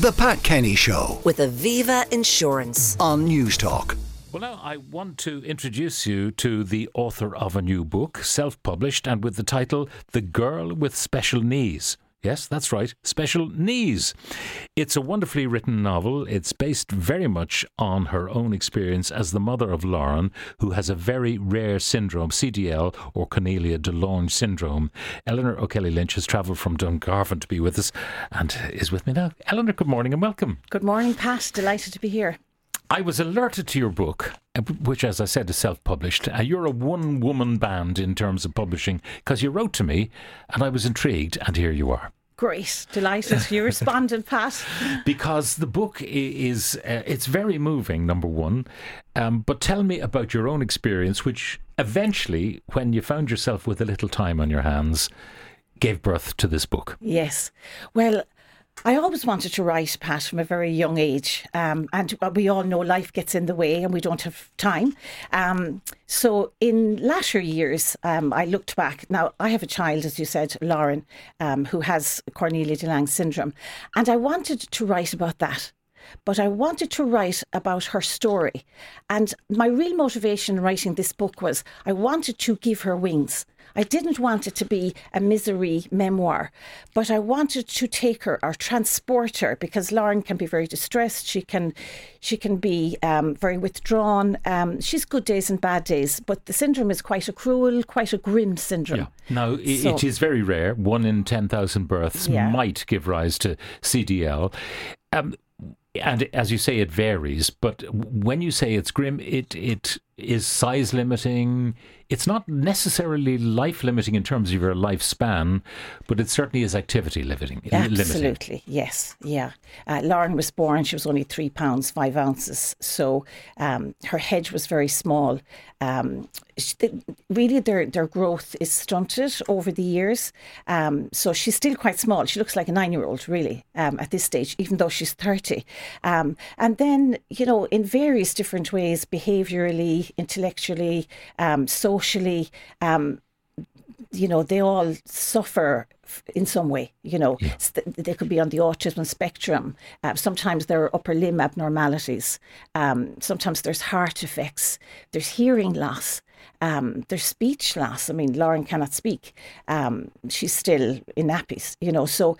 The Pat Kenny Show with Aviva Insurance. on News Talk. Well, now I want to introduce you to the author of a new book, self published, and with the title The Girl with Special Knees. Yes, that's right, Special Knees. It's a wonderfully written novel. It's based very much on her own experience as the mother of Lauren, who has a very rare syndrome, CDL or Cornelia de Lange syndrome. Eleanor O'Kelly Lynch has travelled from Dungarvan to be with us and is with me now. Eleanor, good morning and welcome. Good morning, Pat. Delighted to be here. I was alerted to your book, uh, which, as I said, is self published. Uh, you're a one woman band in terms of publishing because you wrote to me and I was intrigued, and here you are. Great. Delighted. You responded, Pat. Because the book is, uh, it's very moving, number one. Um, but tell me about your own experience, which eventually, when you found yourself with a little time on your hands, gave birth to this book. Yes. Well, I always wanted to write, Pat, from a very young age. Um, and we all know life gets in the way and we don't have time. Um, so in latter years, um, I looked back. Now, I have a child, as you said, Lauren, um, who has Cornelia de Lange syndrome. And I wanted to write about that. But I wanted to write about her story. And my real motivation in writing this book was I wanted to give her wings. I didn't want it to be a misery memoir, but I wanted to take her or transport her because Lauren can be very distressed. She can, she can be um, very withdrawn. Um, she's good days and bad days, but the syndrome is quite a cruel, quite a grim syndrome. Now, i So- it is very rare. One in 10,000 births Yeah. might give rise to CDL. Um, and as you say, it varies. But when you say it's grim, it it is size limiting. It's not necessarily life limiting in terms of your lifespan, but it certainly is activity limiting. Absolutely, yes, yeah. Uh, Lauren was born; she was only three pounds five ounces, so um, her head was very small. Um, really, their their growth is stunted over the years. Um, so she's still quite small. She looks like a nine year old, really, um, at this stage, even though she's thirty. Um, and then, you know, in various different ways, behaviourally, intellectually, um, socially. Um, you know, they all suffer in some way. You know, th- they could be on the autism spectrum. Uh, sometimes there are upper limb abnormalities. Um, sometimes there's heart effects. There's hearing loss. Um, there's speech loss. I mean, Lauren cannot speak. Um, she's still in nappies. You know, so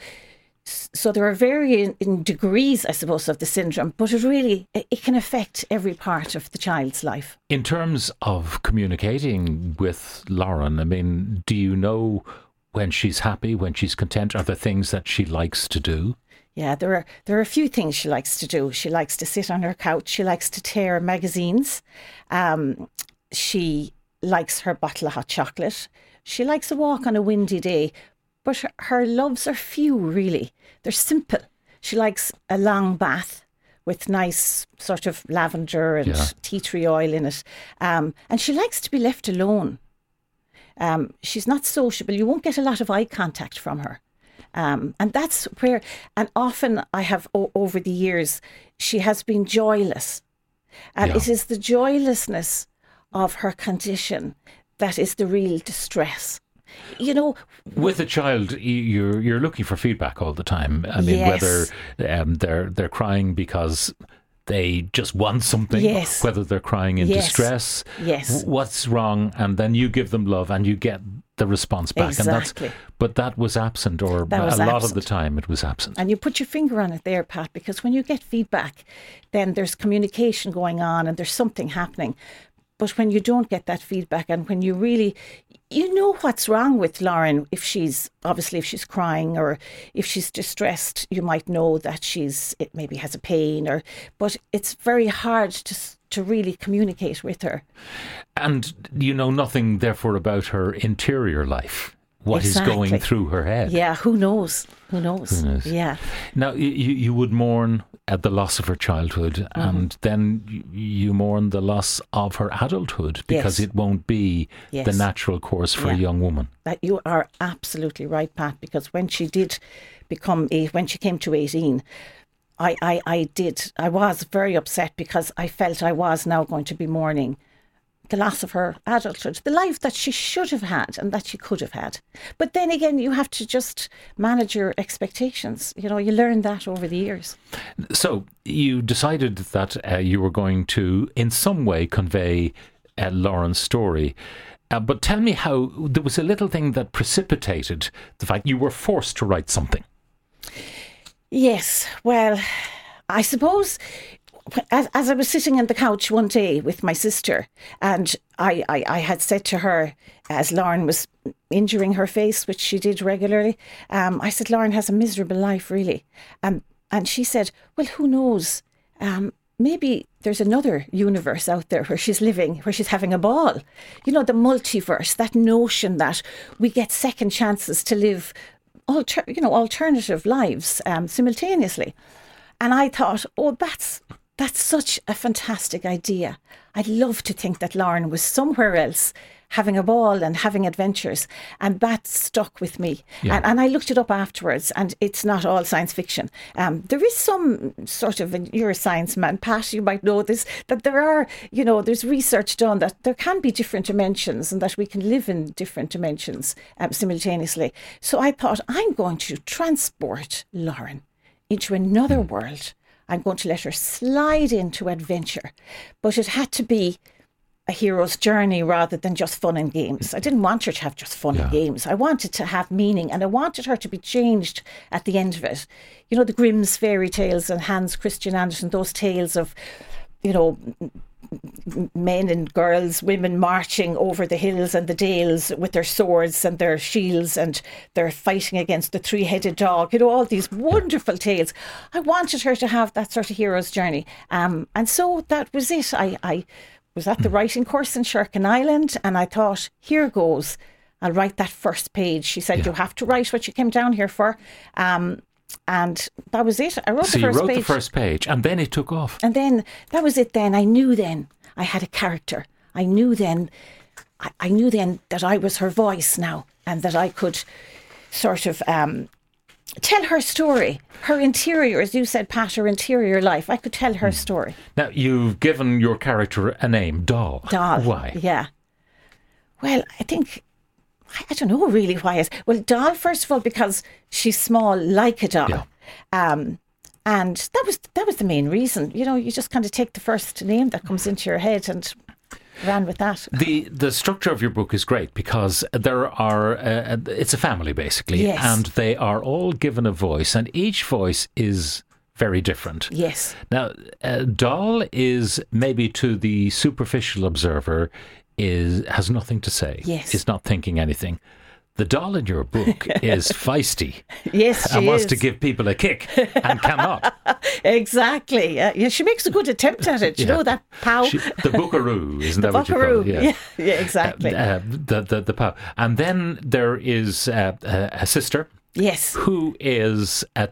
so there are varying degrees, I suppose, of the syndrome, but it really it can affect every part of the child's life. In terms of communicating with Lauren, I mean, do you know when she's happy, when she's content? Are there things that she likes to do? Yeah, there are there are a few things she likes to do. She likes to sit on her couch. She likes to tear magazines. Um, she likes her bottle of hot chocolate. She likes a walk on a windy day, but her, her loves are few. Really, they're simple. She likes a long bath with nice sort of lavender and Yeah. tea tree oil in it, um, and she likes to be left alone. Um, she's not sociable. You won't get a lot of eye contact from her. Um, and that's where, and often I have o- over the years, she has been joyless. And Yeah. it is the joylessness of her condition that is the real distress. You know, With a child, you're you're looking for feedback all the time. I mean, Yes. whether um, they're they're crying because they just want something, Yes. whether they're crying in Yes. distress, Yes. what's wrong, and then you give them love and you get the response back. And Exactly. that's but that was absent, or was a lot of the time it was absent. And you put your finger on it there, Pat, because when you get feedback, then there's communication going on and there's something happening. But when you don't get that feedback and when you really, you know what's wrong with Lauren if she's, obviously, if she's crying or if she's distressed, you might know that she's, it maybe has a pain or, but it's very hard to, to really communicate with her. And you know nothing, therefore, about her interior life. What is going through her head? Yeah, who knows? Who knows? Who knows? Yeah. Now, you, you would mourn at the loss of her childhood, Mm-hmm. and then you- mourn the loss of her adulthood because Yes. it won't be the natural course for a young woman. that you are absolutely right, Pat, because when she did become eight, when she came to 18, I, I, I did, I was very upset because I felt I was now going to be mourning the loss of her adulthood, the life that she should have had and that she could have had. But then again, you have to just manage your expectations. You know, you learn that over the years. So you decided that uh, you were going to, in some way, convey uh, Lauren's story. Uh, but tell me how there was a little thing that precipitated the fact you were forced to write something. Yes, well, I suppose as, as I was sitting on the couch one day with my sister, and I, I, I had said to her, as Lauren was injuring her face, which she did regularly, um, I said, Lauren has a miserable life, really. Um, and she said, Well, who knows? Um, maybe there's another universe out there where she's living, where she's having a ball. You know, the multiverse, that notion that we get second chances to live, alter, you know, alternative lives um, simultaneously. And I thought, oh, that's that's such a fantastic idea. I'd love to think that Lauren was somewhere else having a ball and having adventures. And that stuck with me. Yeah. And, and, I looked it up afterwards, and it's not all science fiction. Um, there is some sort of, you're a science man, Pat, you might know this, that there are, you know, there's research done that there can be different dimensions and that we can live in different dimensions um, simultaneously. So I thought, I'm going to transport Lauren into another hmm. world I'm going to let her slide into adventure. But it had to be a hero's journey rather than just fun and games. I didn't want her to have just fun yeah. and games. I wanted to have meaning and I wanted her to be changed at the end of it. You know, the Grimm's fairy tales and Hans Christian Andersen, those tales of, you know, men and girls, women marching over the hills and the dales with their swords and their shields and they're fighting against the three headed dog. You know, all these wonderful tales. I wanted her to have that sort of hero's journey. Um, and so that was it. I, I was at the hmm. writing course in Sherkin Island and I thought, here goes. I'll write that first page. She said, yeah. You have to write what you came down here for. Um, and that was it. I wrote so the first you wrote page. the first page, and then it took off. And then that was it. Then I knew. Then I had a character. I knew then. I, I knew then that I was her voice now, and that I could sort of um, tell her story, her interior, as you said, Pat, her interior life. I could tell her mm. story. Now you've given your character a name, Doll. Doll. Why? Yeah. Well, I think I don't know really why. It's, well, doll first of all because she's small, like a doll. Yeah. Um, and that was that was the main reason. You know, you just kind of take the first name that comes into your head and ran with that. The the structure of your book is great because there are uh, it's a family basically, yes. and they are all given a voice, and each voice is very different. Yes. Now, uh, Doll is maybe to the superficial observer is has nothing to say. Yes. Is not thinking anything. The doll in your book is feisty. Yes, and wants is. to give people a kick and cannot. exactly. Uh, yeah, she makes a good attempt at it. You yeah. know that pow. She, the buckaroo, isn't the that buckaroo. what you call it? Yeah, yeah, yeah exactly. Uh, uh, the, the the pow, and then there is uh, a sister. Yes. Who is a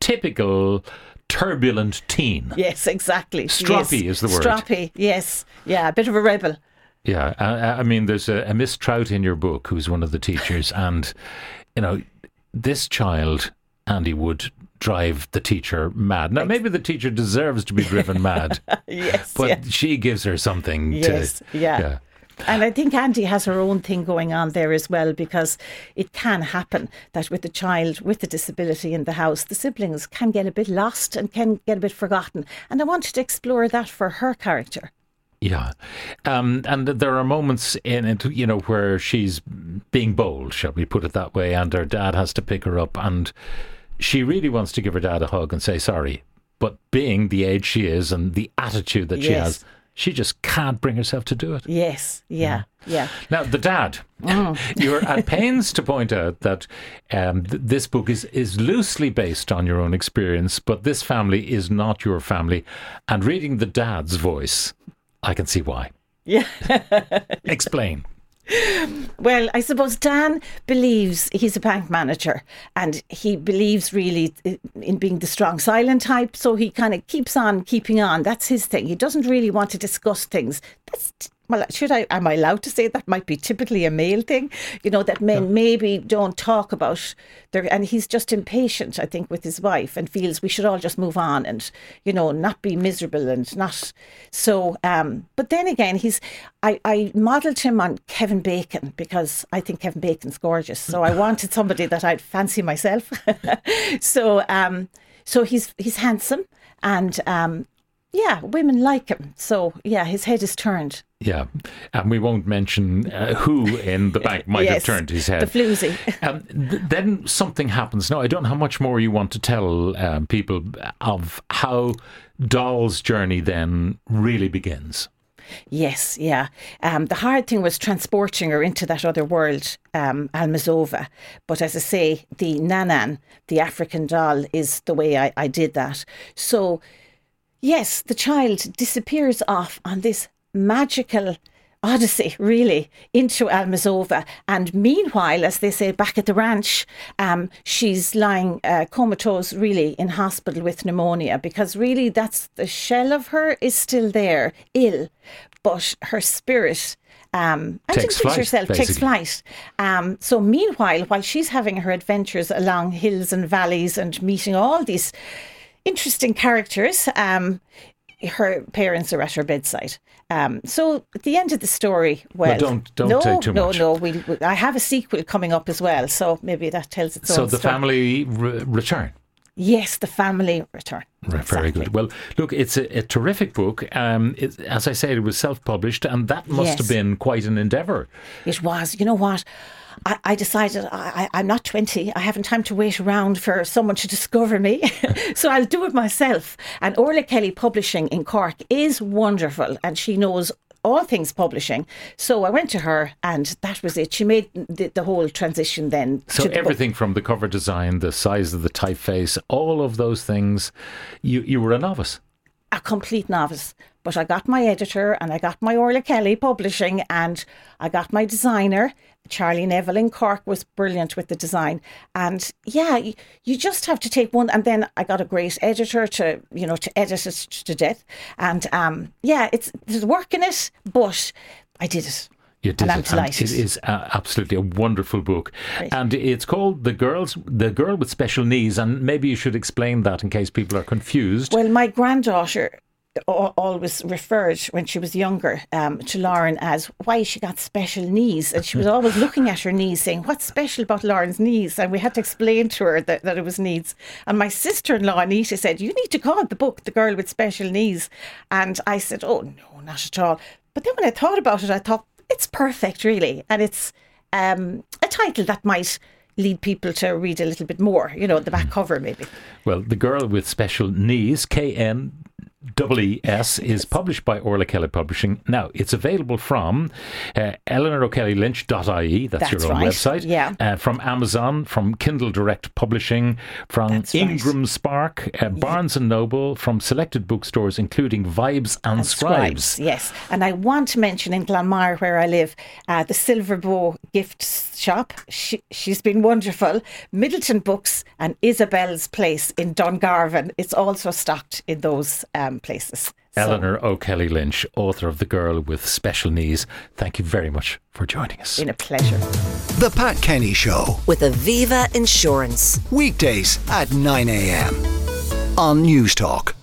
typical turbulent teen. Yes, exactly. Stroppy is the word. Stroppy, yes. Yeah, a bit of a rebel. Yeah, I, I mean, there's a, a, Miss Trout in your book who's one of the teachers, and you know, this child, Andy, would drive the teacher mad. Now, maybe the teacher deserves to be driven mad. yes, but yeah. she gives her something. Yes, to, yeah. yeah. And I think Andy has her own thing going on there as well because it can happen that with the child with a disability in the house, the siblings can get a bit lost and can get a bit forgotten. And I wanted to explore that for her character. Yeah, um, and there are moments in it, you know, where she's being bold, shall we put it that way, and her dad has to pick her up, and she really wants to give her dad a hug and say sorry, but being the age she is and the attitude that yes. she has, she just can't bring herself to do it. Yes, yeah, yeah. Now the dad, mm. you're at pains to point out that um, th- this book is is loosely based on your own experience, but this family is not your family, and reading the dad's voice I can see why. Yeah. Explain. Well, I suppose Dan believes he's a bank manager and he believes really uh, in being the strong silent type. So he kind of keeps on keeping on. That's his thing. He doesn't really want to discuss things. That's well, should I? Am I allowed to say that might be typically a male thing? You know that men maybe don't talk about their, and he's just impatient, I think, with his wife, and feels we should all just move on and you know not be miserable and not so. Um, but then again, he's I I modelled him on Kevin Bacon because I think Kevin Bacon's gorgeous, so I wanted somebody that I'd fancy myself. so um, so he's he's handsome and um, yeah, women like him. So yeah, his head is turned. Yeah, and we won't mention uh, who in the bank might have turned his head. the floozy. Um, th- then something happens. Now, I don't know how much more you want to tell um, people of how Doll's journey then really begins. Yes, yeah. Um, the hard thing was transporting her into that other world, um, Almazova. But as I say, the Nanan, the African doll, is the way I, I did that. So, yes, the child disappears off on this magical odyssey, really, into Almazova. And meanwhile, as they say back at the ranch, um, she's lying uh, comatose, really, in hospital with pneumonia because really that's the shell of her is still there, ill, but her spirit. Um, and Takes flight, herself takes flight. Um, so meanwhile, while she's having her adventures along hills and valleys and meeting all these interesting characters, um, her parents are at her bedside. Um, so at the end of the story, well, don't- don't no, say too no, much. no. We, we- I have a sequel coming up as well, so maybe that tells its So own So the story. family re- return. yes, the family return. Right, Very Exactly. good. Well, look, it's a, a terrific book. Um, it, as I said, it was self-published, and that must Yes. have been quite an endeavour. It was. You know what? I, I decided I, I, I'm not 20. I haven't time to wait around for someone to discover me. so I'll do it myself. And Orla Kelly Publishing in Cork is wonderful and she knows all things publishing. So I went to her and that was it. She made the, the whole transition then. So to the book. everything from the cover design, the size of the typeface, all of those things, you you were a novice. a complete novice. But I got my editor and I got my Orla Kelly publishing and I got my designer. Charlie Neville in Cork was brilliant with the design. And yeah, you, you just have to take one. And then I got a great editor to, you know, to edit it to death. And um, yeah, it's there's work in it, but I did it. You did and it. and. It is uh, absolutely a wonderful book, and it's called "The Girls, the Girl with Special Needs." And maybe you should explain that in case people are confused. Well, my granddaughter always referred when she was younger um, to Lauren as why she got special knees. And she was always looking at her knees saying, What's special about Lauren's knees? And we had to explain to her that, that it was knees. And my sister in law, Anita, said, You need to call the book The Girl with Special Knees. And I said, Oh, no, not at all. But then when I thought about it, I thought, It's perfect, really. And it's um, a title that might lead people to read a little bit more, you know, the back cover maybe. Well, The Girl with Special Knees, K N double E S, is published by Orla Kelly Publishing. Now, it's available from uh, eleanorokelly.lynch.ie, that's, That's your own right, website, yeah. uh, from Amazon, from Kindle Direct Publishing, from That's right. Ingram Spark, uh, Barnes and Noble, from selected bookstores, including Vibes and, Scribes. Yes. And I want to mention in Glanmire, where I live, uh, the Silver Bow gift shop. She, she's been wonderful. Midleton Books and Isabel's Place in Dungarvan. It's also stocked in those um, places. So- Eleanor O'Kelly Lynch, author of The Girl with Special Knees, thank you very much for joining us. been a pleasure. The Pat Kenny Show. with Aviva Insurance. Weekdays at 9 a.m. on News Talk.